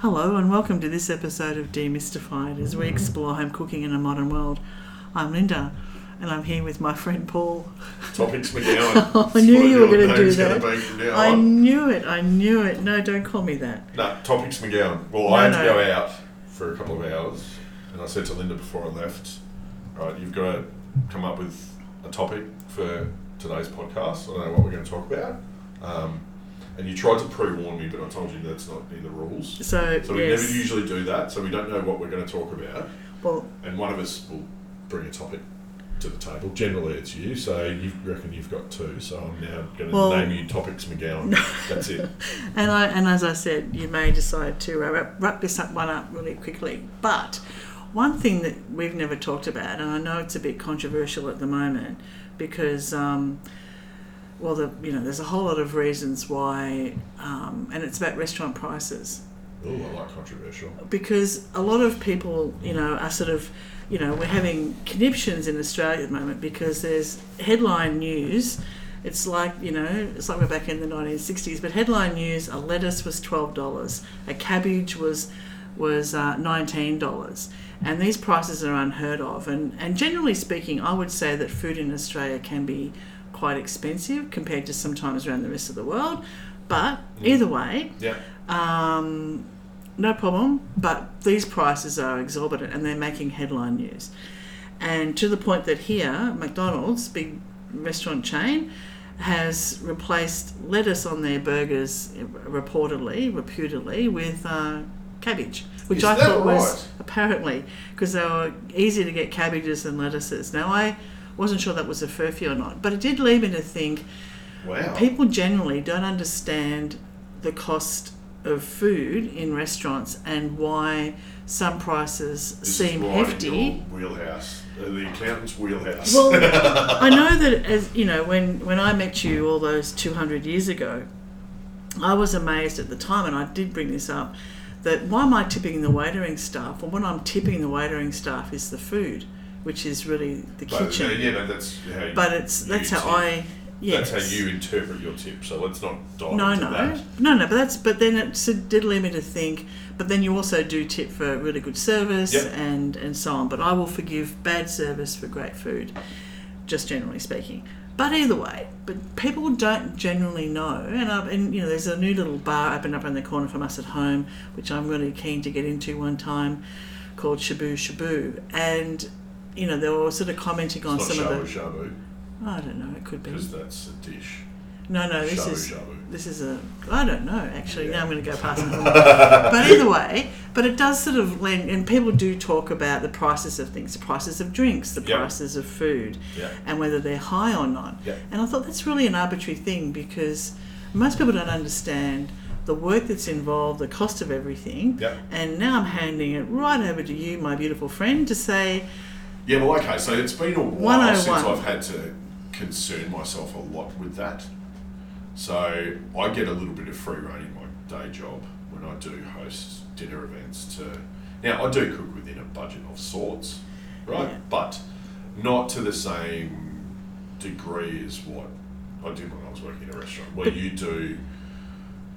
Hello, and welcome to this episode of Demystified as we explore home cooking in a modern world. I'm Linda, and I'm here with my friend Paul. Topics McGowan. Oh, I knew you were going to do that. gonna be from now I knew it, I knew it. No, don't call me that. No, Topics McGowan. Well, No, I had no. to go out for a couple of hours, and I said to Linda before I left, right, you've got to come up with a topic for today's podcast. I don't know what we're going to talk about. Um, and you tried to pre-warn me, but I told you that's not in the rules. So, So we yes. never usually do that, so we don't know what we're going to talk about. well, And one of us will bring a topic to the table. Generally, it's you, so you reckon you've got two. So I'm now going to Well- name you Topics McGowan. That's it. and I and as I said, you may decide to uh, wrap, wrap this up one up really quickly. But one thing that we've never talked about, and I know it's a bit controversial at the moment, because um, well, the, you know, there's a whole lot of reasons why, um, and it's about restaurant prices. Oh, I like controversial. because a lot of people, you know, are sort of, you know, we're having conniptions in Australia at the moment because there's headline news. It's like, you know, it's like we're back in the 1960s, but headline news: a lettuce was twelve dollars, a cabbage was was uh, nineteen dollars, and these prices are unheard of. And and generally speaking, I would say that food in Australia can be quite expensive compared to sometimes around the rest of the world. But either way, Yeah. um, no problem, but these prices are exorbitant and they're making headline news. And to the point that here, McDonald's, big restaurant chain, has replaced lettuce on their burgers, reportedly, reputedly, with uh, cabbage, which Is I thought was right? apparently because they were easier to get cabbages than lettuces. Now, I wasn't sure that was a furphy or not, but it did lead me to think Wow. people generally don't understand the cost of food in restaurants and why some prices This seem right hefty. Wheelhouse, uh, the accountant's wheelhouse. Well, I know that as you know, when when I met you all those two hundred years ago, I was amazed at the time, and I did bring this up. That why am I tipping the waitering staff? Well, when I'm tipping the waitering staff is the food, which is really the but, kitchen. uh, yeah, no, that's how. You, but it's that's how. I. Yes. That's how you interpret your tip. So let's not dive No, into no, that. no, no. But that's but then it s- did lead me to think. But then you also do tip for really good service Yep. and and so on. But I will forgive bad service for great food, just generally speaking. But either way, but people don't generally know. And I, and you know, there's a new little bar opened up in the corner from us at home, which I'm really keen to get into one time, called Shabu Shabu. And you know, they were sort of commenting on some shabu of the. shabu I don't know. It could be. because that's a dish. No, no. This shabu is. shabu. This is a. I don't know actually. Yeah. Now I'm going to go past it. but either way, but it does sort of lend, and people do talk about the prices of things, the prices of drinks, the Yep. prices of food, Yeah. and whether they're high or not. Yeah. And I thought that's really an arbitrary thing because most people don't understand the work that's involved, the cost of everything. Yeah. And now I'm handing it right over to you, my beautiful friend, to say, Yeah, well, okay. So it's been a while since 101. I've had to concern myself a lot with that. So I get a little bit of free rein in my day job when I do host dinner events. To now, I do cook within a budget of sorts, right? Yeah. But not to the same degree as what I did when I was working in a restaurant, where you do,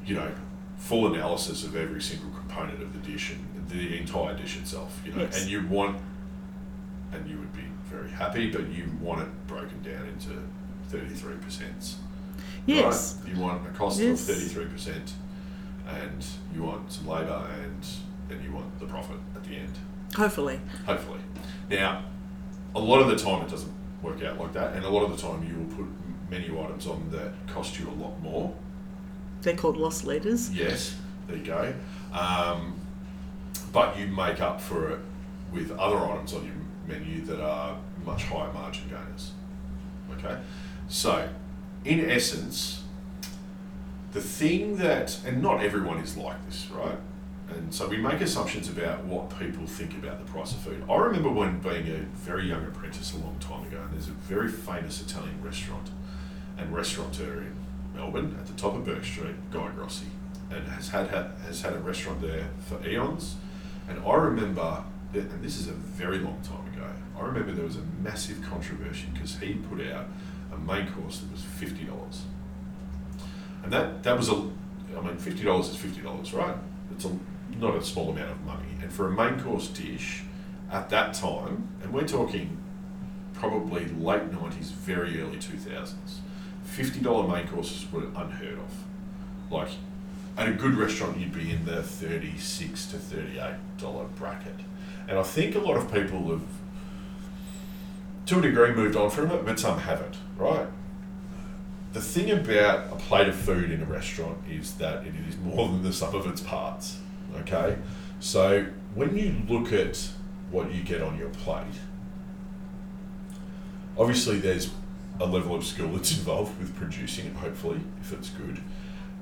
you know, full analysis of every single component of the dish and the entire dish itself. You know, Yes. and you want and you would be very happy, but you want it broken down into 33%. yes, Right? You want a cost Yes. of 33%, and you want some labour, and then you want the profit at the end, hopefully. hopefully. Now, a lot of the time it doesn't work out like that, and a lot of the time you will put menu items on that cost you a lot more. They're called loss leaders. Yes, there you go. Um, but you make up for it with other items on your menu that are much higher margin gainers. Okay? So, in essence, the thing that, and not everyone is like this, right? And so we make assumptions about what people think about the price of food. I remember when being a very young apprentice a long time ago, and there's a very famous Italian restaurant and restaurateur in Melbourne at the top of Bourke Street, Guy Grossi, and has had, has had a restaurant there for eons. And I remember, and this is a very long time ago. I remember there was a massive controversy because he put out a main course that was fifty dollars, and that that was a, I mean, fifty dollars is fifty dollars, right? It's a not a small amount of money. And for a main course dish, at that time, and we're talking probably late nineties, very early two thousands, fifty dollar main courses were unheard of. Like at a good restaurant, you'd be in the thirty six to thirty eight dollar bracket. And I think a lot of people have, to a degree, moved on from it, but some haven't. Right? The thing about a plate of food in a restaurant is that it is more than the sum of its parts. Okay, so when you look at what you get on your plate, obviously there's a level of skill that's involved with producing it, hopefully, if it's good.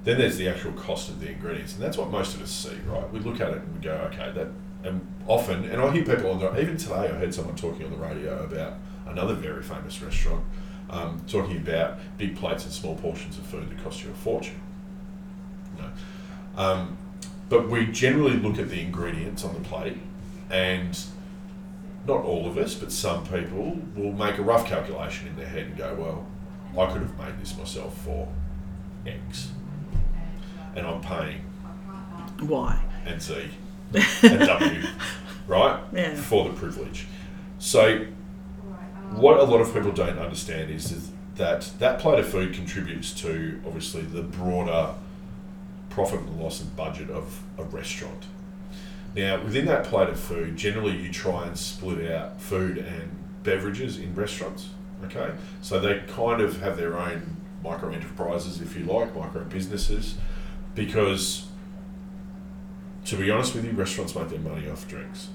Then there's the actual cost of the ingredients, and that's what most of us see, right? We look at it and we go, okay, that, and often, and I hear people on the, even today, I heard someone talking on the radio about another very famous restaurant, um, talking about big plates and small portions of food that cost you a fortune. You know? um, but we generally look at the ingredients on the plate, and not all of us, but some people will make a rough calculation in their head and go, well, I could have made this myself for X. And I'm paying Y and Z and W, right? Yeah. For the privilege. So, what a lot of people don't understand is, is that that plate of food contributes to obviously the broader profit and loss and budget of a restaurant. Now, within that plate of food, generally you try and split out food and beverages in restaurants. Okay, so they kind of have their own micro enterprises, if you like, micro businesses, because to be honest with you, restaurants make their money off drinks.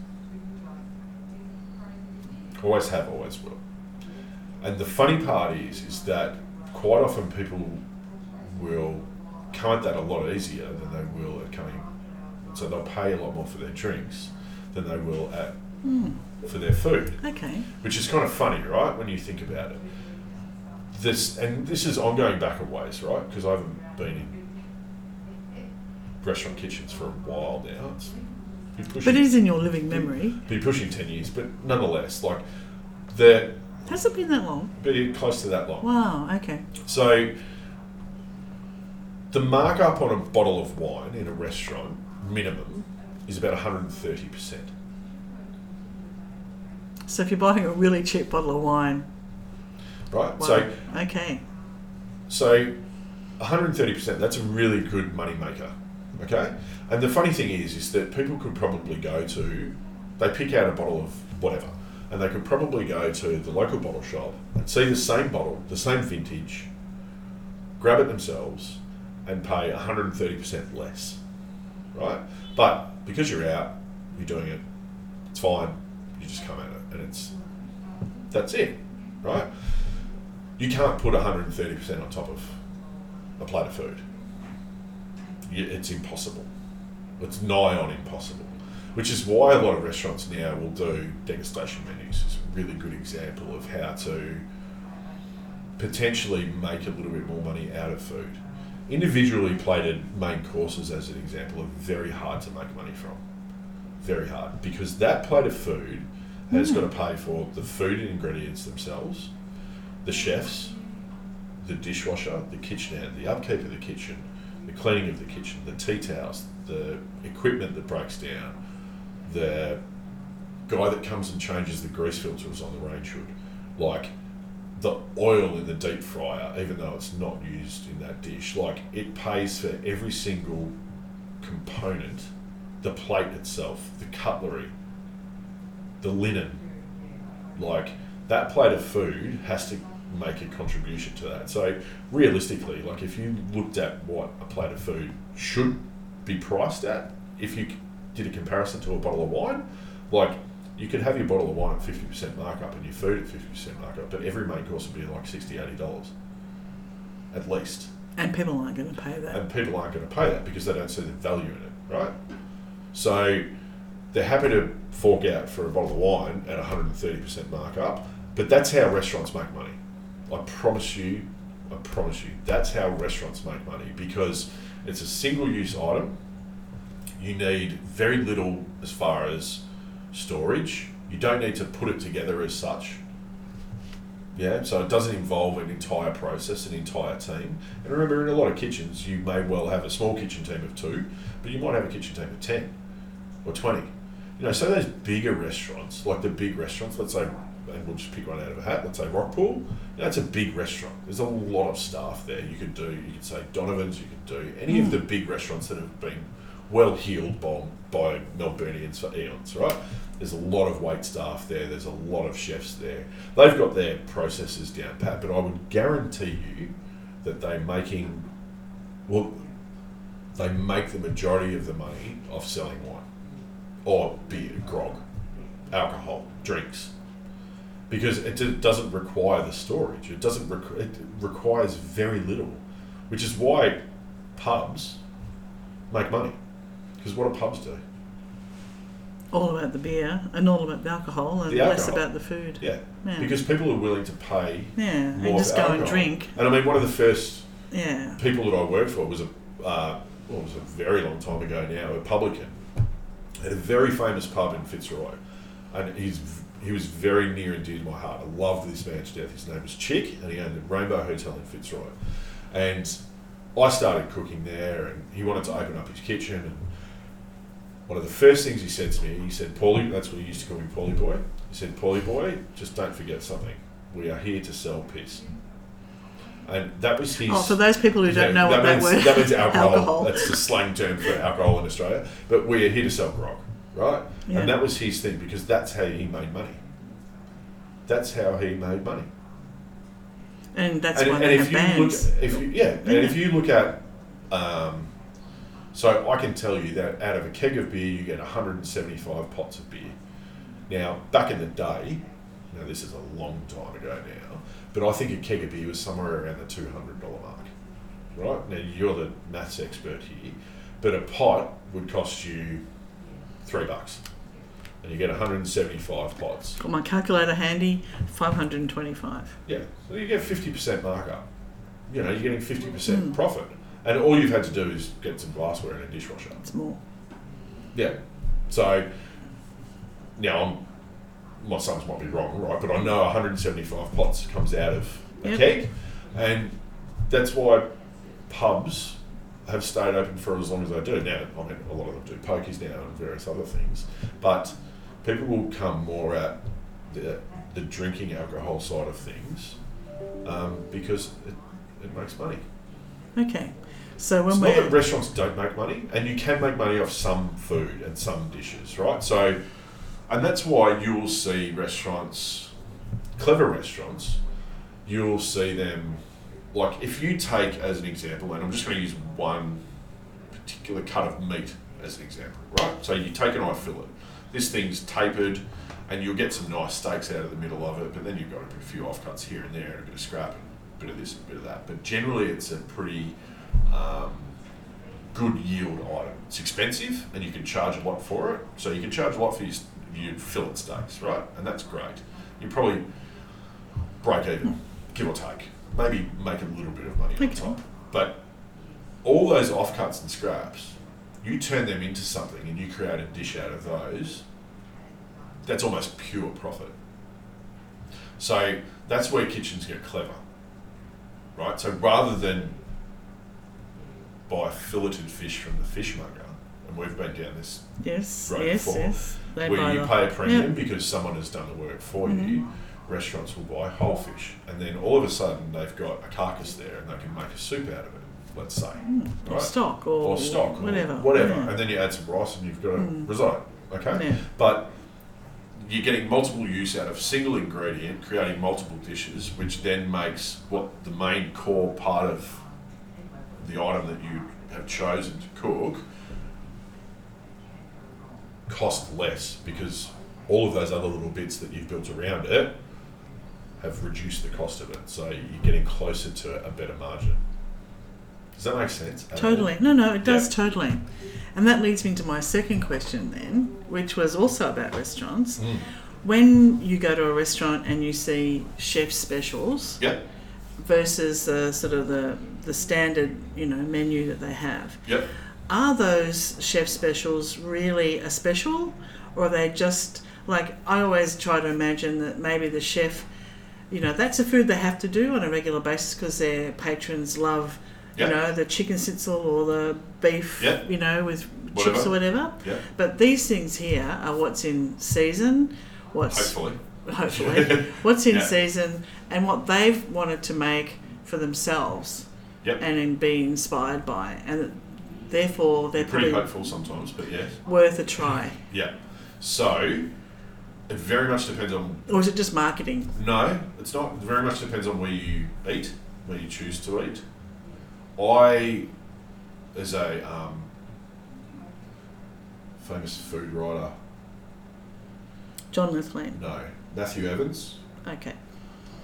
Always have, always will. And the funny part is, is that quite often people will come at that a lot easier than they will at coming. So they'll pay a lot more for their drinks than they will at hmm. for their food, Okay. which is kind of funny, right? When you think about it. This and this is ongoing back a ways, right? Because I haven't been in restaurant kitchens for a while now. Oh. It's been pushing, But it is in your living memory. Be pushing ten years, but nonetheless, like they're Has it been that long? be close to that long. Wow. Okay. So the markup on a bottle of wine in a restaurant minimum is about 130%. So if you're buying a really cheap bottle of wine, Right? wow. So okay. so 130% that's a really good money maker. Okay? And the funny thing is is that people could probably go to they pick out a bottle of whatever and they could probably go to the local bottle shop and see the same bottle, the same vintage, grab it themselves and pay 130% less. Right? But because you're out, you're doing it, it's fine. You just come at it and it's that's it. Right? You can't put 130% on top of a plate of food. It's impossible. It's nigh on impossible. Which is why a lot of restaurants now will do degustation menus. It's a really good example of how to potentially make a little bit more money out of food. Individually plated main courses, as an example, are very hard to make money from. Very hard. Because that plate of food has got to pay for the food and ingredients themselves, the chefs, the dishwasher, the kitchen hand, the upkeep of the kitchen, the cleaning of the kitchen, the tea towels, the equipment that breaks down, the guy that comes and changes the grease filters on the range hood, like the oil in the deep fryer, even though it's not used in that dish, like it pays for every single component, the plate itself, the cutlery, the linen, like that plate of food has to make a contribution to that. So realistically, like if you looked at what a plate of food should be priced at, if you did a comparison to a bottle of wine, like you could have your bottle of wine at fifty percent markup and your food at fifty percent markup, but every main course would be like 60 80 dollars at least. And people aren't going to pay that. And people aren't going to pay that because they don't see the value in it, right? So they're happy to fork out for a bottle of wine at 130% markup, but that's how restaurants make money. I promise you, I promise you, that's how restaurants make money because it's a single use item. You need very little as far as storage. You don't need to put it together as such. Yeah, so it doesn't involve an entire process, an entire team. And remember, in a lot of kitchens, you may well have a small kitchen team of two, but you might have a kitchen team of 10. or 20. You know, so those bigger restaurants, like the big restaurants, let's say, and we'll just pick one out of a hat, let's say Rockpool, it's a big restaurant. There's a lot of staff there. You could do, you could say Donovan's, you could do any of the hmm. big restaurants that have been well heeled by, by Melburnians for eons, right? There's a lot of wait staff there. There's a lot of chefs there. They've got their processes down pat, but I would guarantee you that they're making, well, they make the majority of the money off selling wine or beer, grog, alcohol, drinks, because it d- doesn't require the storage. It doesn't. Requ- it requires very little, which is why pubs make money. Because what do pubs do? All about the beer and all about the alcohol and The less alcohol. about the food. Yeah, Yeah. because people are willing to pay Yeah, more and just for go alcohol. and drink. And I mean, one of the first Yeah. people that I worked for was a uh, well, it was a very long time ago now, a publican at a very famous pub in Fitzroy, and he's he was very near and dear to my heart. I loved this man to death. His name was Chick, and he owned the Rainbow Hotel in Fitzroy, and I started cooking there, and he wanted to open up his kitchen. And one of the first things he said to me, he said, "Paulie," that's what he used to call me, Paulie boy. He said, "Paulie boy, just don't forget something. We are here to sell piss." And that was his. Oh, for those people who don't know what that means, word That means alcohol. alcohol. That's the slang term for alcohol in Australia. But we are here to sell grog, right? Yeah. And that was his thing because that's how he made money. That's how he made money. and that's and why and they if have you look, bands. if you, yeah, and Yeah. if you look at, um, so I can tell you that out of a keg of beer, you get 175 pots of beer. Now, back in the day, now this is a long time ago now, but I think a keg of beer was somewhere around the $200 mark. Right? Now, you're the maths expert here, but a pot would cost you three bucks. And you get 175 pots. Got my calculator handy. Five hundred and twenty-five. Yeah, so you get 50% markup. You know, you're getting 50% Mm. profit. And all you've had to do is get some glassware and a dishwasher. It's more. Yeah. So now I'm, my sums might be wrong, right? But I know 175 pots comes out of a Yep. keg, and that's why pubs have stayed open for as long as I do. Now, I mean, a lot of them do pokies now and various other things, but people will come more at the, the drinking alcohol side of things um, because it, it makes money. Okay. So when It's not that restaurants don't make money, and you can make money off some food and some dishes, right? So, and that's why you will see restaurants, clever restaurants, you'll see them, like if you take as an example, and I'm just going to use one particular cut of meat as an example, right? So you take an eye fillet, this thing's tapered, and you'll get some nice steaks out of the middle of it, but then you've got a few offcuts here and there, and a bit of scrap, and a bit of this, and a bit of that. But generally, it's a pretty um, good yield item. It's expensive, and you can charge a lot for it. So you can charge a lot for your, your fillet steaks, right? And that's great. You probably break even, give or take. Maybe make a little bit of money on top. But all those offcuts and scraps, you turn them into something, and you create a dish out of those. That's almost pure profit. So that's where kitchens get clever, right? So rather than buy filleted fish from the fishmonger, and we've been down this yes, road yes, before, yes. Where you pay a premium Yep. because someone has done the work for Mhm. you. Restaurants will buy whole fish, and then all of a sudden they've got a carcass there, and they can make a soup out of it. Let's say, Mm, or right? stock or, or stock, whatever. or whatever, Yeah. and then you add some rice, and you've got a Mm. risotto. Okay, Yeah. but you're getting multiple use out of single ingredient, creating multiple dishes, which then makes what the main core part of the item that you have chosen to cook cost less because all of those other little bits that you've built around it have reduced the cost of it. So you're getting closer to a better margin. Does that make sense? at all? Totally. No, no, it does Yeah. totally. And that leads me to my second question then, which was also about restaurants. Mm. When you go to a restaurant and you see chef specials Yep. versus uh, sort of the, the standard, you know, menu that they have, Yep. are those chef specials really a special or are they just like I always try to imagine that maybe the chef you know that's a food they have to do on a regular basis because their patrons love. You know, the chicken schnitzel or the beef. You know, with Whatever. chips or whatever. But these things here are what's in season, what's Hopefully. hopefully what's in season, and what they've wanted to make for themselves, Yep. and in be inspired by, and therefore they're Pretty hopeful sometimes, but yes. worth a try. Yeah. So it very much depends on Or is it just marketing? no, it's not. It very much depends on where you eat, where you choose to eat. I, as a um, famous food writer, John Lethlean. no, Matthew Evans Okay.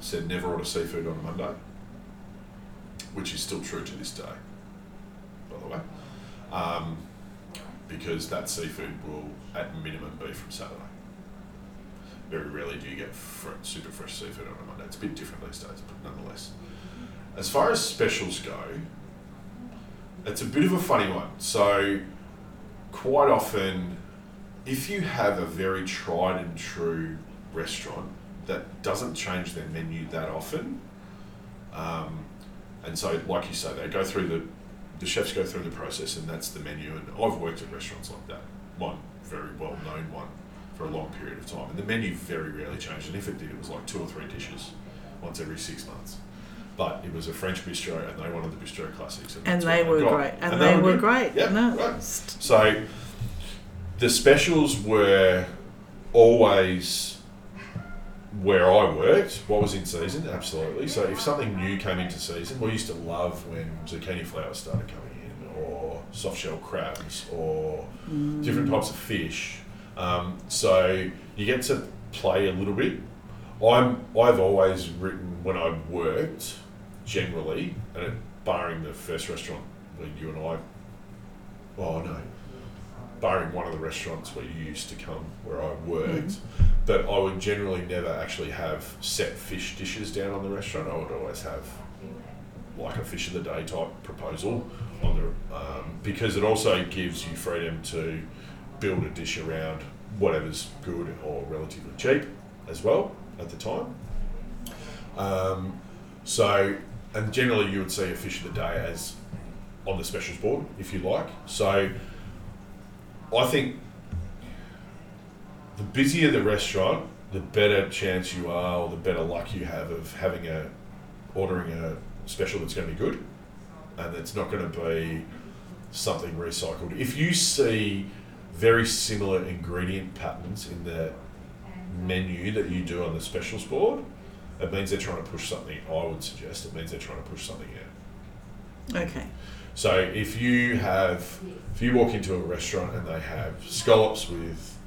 said never order seafood on a Monday, which is still true to this day, by the way, um, because that seafood will at minimum be from Saturday. Very rarely do you get fr- super fresh seafood on a Monday. It's a bit different these days, but nonetheless. As far as specials go, it's a bit of a funny one. So, quite often, if you have a very tried and true restaurant that doesn't change their menu that often, um, and so, like you say, they go through the the chefs go through the process, and that's the menu. And I've worked at restaurants like that. One very well known one for a long period of time, and the menu very rarely changed. And if it did, it was like two or three dishes once every six months. But it was a French bistro, and they wanted the bistro classics, and, And they were great. And, they, were good. great. Yeah, No, right. So the specials were always where I worked. What was in season? Absolutely. So if something new came into season, we used to love when zucchini flowers started coming in, or soft shell crabs, or different mm. types of fish. Um, so you get to play a little bit. I'm I've always written when I worked generally, and it, barring the first restaurant where you and I, oh no, barring one of the restaurants where you used to come where I worked, but I would generally never actually have set fish dishes down on the restaurant. I would always have like a fish of the day type proposal on the um, because it also gives you freedom to build a dish around whatever's good or relatively cheap as well at the time. Um, so, and generally you would see a fish of the day as on the specials board, if you like. So, I think the busier the restaurant, the better chance you are, or the better luck you have of having a ordering a special that's going to be good, and it's not going to be something recycled. If you see very similar ingredient patterns in the menu that you do on the specials board, it means they're trying to push something. I would suggest it means they're trying to push something out. okay. So if you have, if you walk into a restaurant and they have scallops with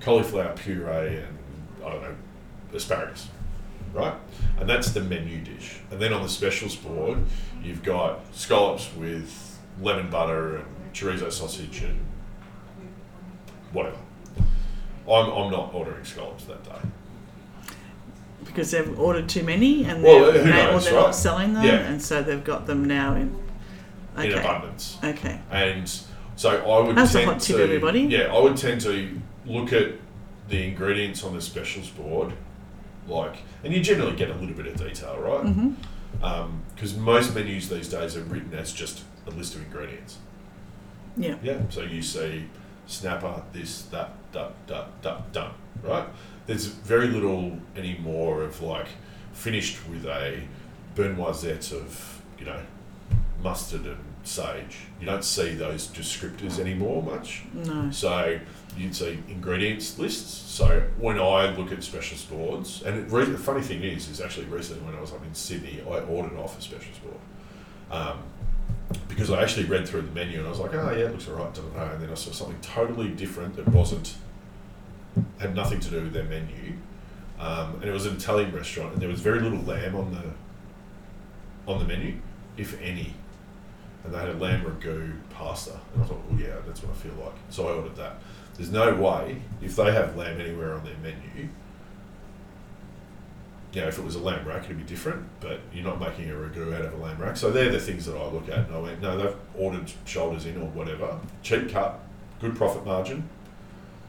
cauliflower puree and I don't know asparagus, right? And that's the menu dish. And then on the specials board, you've got scallops with lemon butter and chorizo sausage and whatever. I'm, I'm not ordering scallops that day. Because they've ordered too many and they're, who they- or knows, they're right? not selling them, Yeah. and so they've got them now in. Okay. in abundance. Okay. And so I would That's a tend hot tip, to, everybody. Yeah, I would tend to look at the ingredients on the specials board, like, and you generally get a little bit of detail, right? hmm Because most menus these days are written as just a list of ingredients. Yeah. Yeah. So you see snapper, this, that, that, that, that, done, right? There's very little anymore of like finished with a beurre noisette of, you know, mustard and sage. You don't see those descriptors anymore much. No. So you'd see ingredients lists. So when I look at specials boards, and it, the funny thing is, is actually recently when I was up in Sydney, I ordered off a specials board. Um, because I actually read through the menu and I was like, oh yeah, it looks alright. And then I saw something totally different that wasn't, had nothing to do with their menu. Um, and it was an Italian restaurant and there was very little lamb on the, on the menu, if any. And they had a lamb ragu pasta. And I thought, oh yeah, that's what I feel like. So I ordered that. There's no way, if they have lamb anywhere on their menu, you know, if it was a lamb rack, it'd be different, but you're not making a ragu out of a lamb rack. So they're the things that I look at and I went, no, they've ordered shoulders in or whatever. Cheap cut, good profit margin,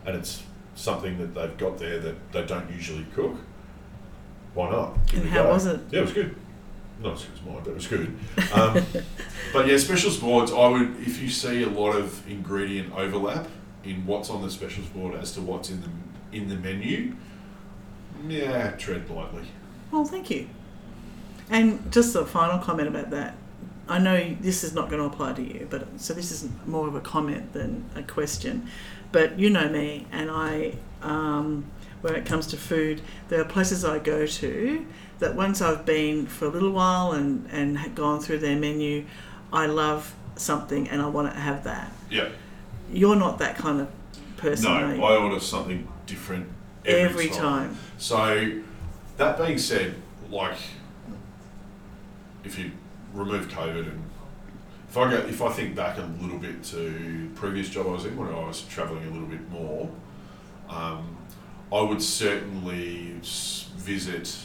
and it's something that they've got there that they don't usually cook. Why not? Give And how go. was it? Yeah, it was good. not as good as mine, but it was good. Um, but yeah, specials boards. I would if you see a lot of ingredient overlap in what's on the specials board as to what's in the in the menu. Yeah, tread lightly. Well, thank you. And just a final comment about that. I know this is not going to apply to you, but so this is more of a comment than a question. But you know me, and I, um, when it comes to food, there are places I go to that once I've been for a little while and and gone through their menu, I love something and I want to have that. Yeah. You're not that kind of person. No? I order something different every, Every time. So, that being said, like, if you remove COVID and if I go, if I think back a little bit to previous job I was in when I was travelling a little bit more, um, I would certainly visit.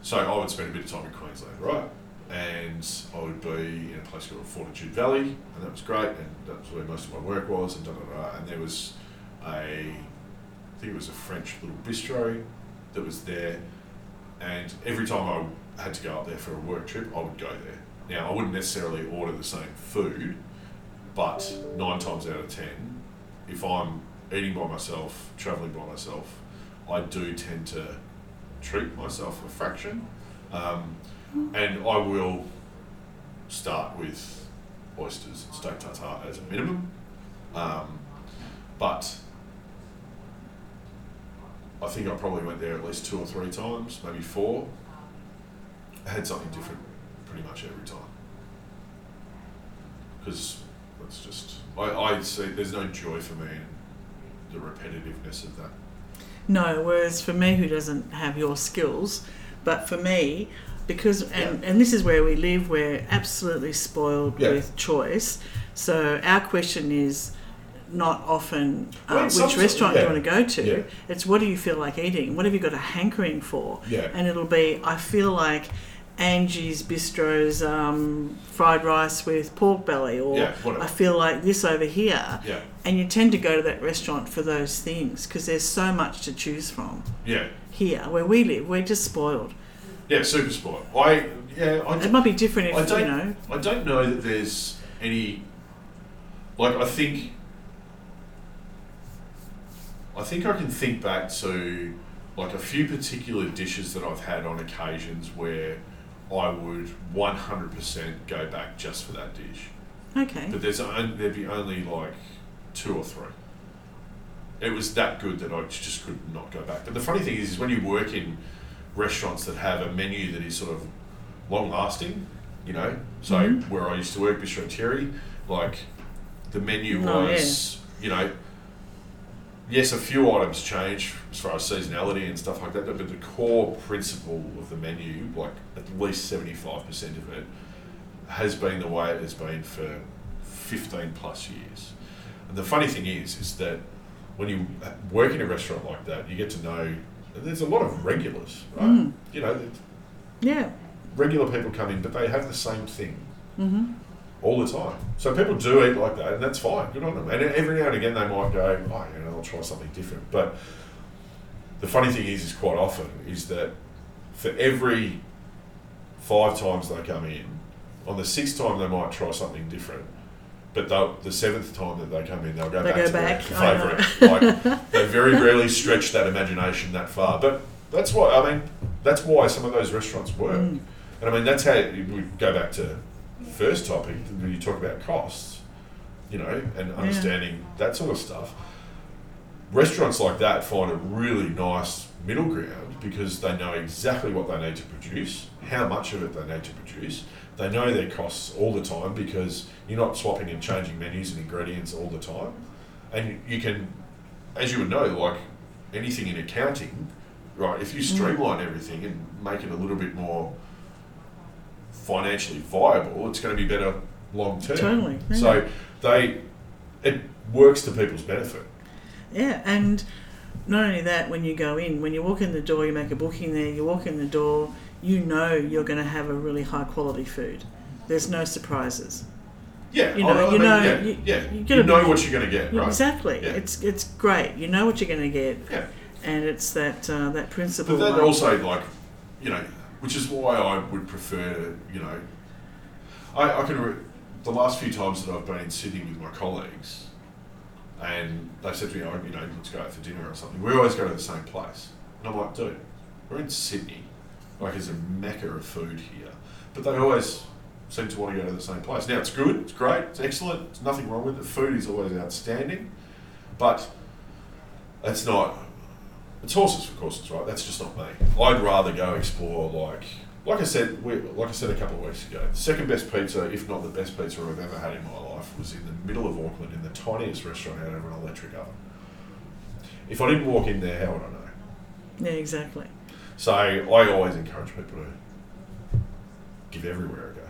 So I would spend a bit of time in Queensland, right? And I would be in a place called Fortitude Valley, and that was great, and that's where most of my work was, and da da da. And there was a, think it was a French little bistro that was there, and every time I had to go up there for a work trip, I would go there. Now I wouldn't necessarily order the same food, but nine times out of ten, if I'm eating by myself, traveling by myself, I do tend to treat myself a fraction, um, and I will start with oysters and steak tartare as a minimum, um, but I think I probably went there at least two or three times, maybe four. I had something different pretty much every time. Because that's just, I, I see, there's no joy for me in the repetitiveness of that. No, whereas for me, who doesn't have your skills, but for me, because and, and this is where we live, we're absolutely spoiled Yeah. with choice. So our question is not often uh, Well, which restaurant yeah. you want to go to. Yeah. It's what do you feel like eating? What have you got a hankering for? Yeah. And it'll be I feel like Angie's Bistro's um, fried rice with pork belly, or Yeah. I feel like this over here. Yeah, And you tend to go to that restaurant for those things because there's so much to choose from yeah, here where we live. We're just spoiled. yeah, super sport. I, yeah, I, It might be different if I don't you know. I don't know that there's any. Like I think. I think I can think back to like a few particular dishes that I've had on occasions where I would one hundred percent go back just for that dish. Okay. But there's on, there'd be only like two or three. It was that good that I just could not go back. But the funny thing is, is when you work in restaurants that have a menu that is sort of long lasting, you know, so Mhm. where I used to work, Bistro Thierry, like the menu Oh, was, you know, yes, a few items change as far as seasonality and stuff like that, but the core principle of the menu, like at least 75% of it, has been the way it has been for 15 plus years. And the funny thing is, is that when you work in a restaurant like that, you get to know, there's a lot of regulars, right? Mm. You know, Yeah. regular people come in, but they have the same thing hmm all the time. So people do eat like that, and that's fine. Good on them. And every now and again, they might go, "Oh, you know, I'll try something different." But the funny thing is, is quite often is that for every five times they come in, on the sixth time they might try something different. But the seventh time that they come in, they'll go They back go to back, their favourite. like they very rarely stretch that imagination that far. But that's why I mean, that's why some of those restaurants work. Mm. And I mean, that's how we go back to first topic when you talk about costs, you know, and understanding that sort of stuff. Restaurants like that find a really nice middle ground because they know exactly what they need to produce, how much of it they need to produce. They know their costs all the time because you're not swapping and changing menus and ingredients all the time. And you can, as you would know, like anything in accounting, right, if you mm. streamline everything and make it a little bit more financially viable, it's going to be better long term. Totally, yeah. So they, it works to people's benefit. Yeah, and not only that, when you go in, when you walk in the door, you make a booking there. You walk in the door, you know you're going to have a really high quality food. There's no surprises. Yeah, You I- know- you mean, know, yeah, you- yeah. you You, know what you're going to get, right? Exactly. Yeah. It's it's great. You know what you're going to get, Yeah. and it's that uh, that principle. But like- also, like, you know, which is why I would prefer to, you know, I, I can, re- the last few times that I've been in Sydney with my colleagues, and they said to me, oh, you know, let's go out for dinner or something, we always go to the same place. And I'm like, dude, we're in Sydney, like it's a mecca of food here, but they always seem to want to go to the same place. Now it's good, it's great, it's excellent, there's nothing wrong with it. The food is always outstanding, but it's not. It's horses for courses, right? That's just not me. I'd rather go explore like, like I said, we, like I said a couple of weeks ago. The second best pizza, if not the best pizza I've ever had in my life, was in the middle of Auckland in the tiniest restaurant out of an electric oven. If I didn't walk in there, how would I know? Yeah, exactly. So I always encourage people to give everywhere a go.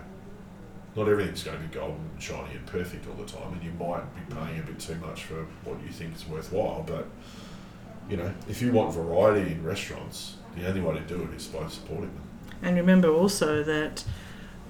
Not everything's going to be golden, and shiny, and perfect all the time, and you might be paying a bit too much for what you think is worthwhile. But you know, if you want variety in restaurants, the only way to do it is by supporting them. And remember also that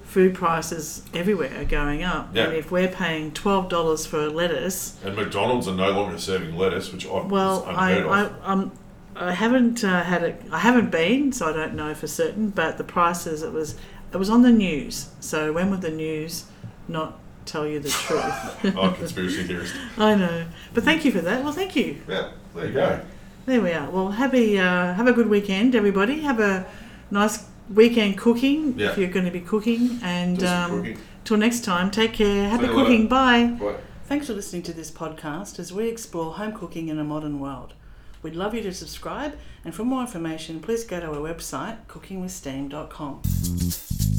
food prices everywhere are going up. Yeah. And if we're paying twelve dollars for a lettuce, And McDonald's are no longer serving lettuce, which I well, I I um, I haven't uh, had it. I haven't been, so I don't know for certain. But the prices it was it was on the news. So when would the news not tell you the truth? oh, conspiracy theorist. I know. But thank you for that. Well, thank you. Yeah, there you go. There we are. Well, have a uh, have a good weekend, everybody. Have a nice weekend cooking Yeah. if you're going to be cooking. And um, cooking. till next time, take care. Happy See cooking. Bye. Bye. Thanks for listening to this podcast as we explore home cooking in a modern world. We'd love you to subscribe, and for more information, please go to our website, cookingwithsteam.com.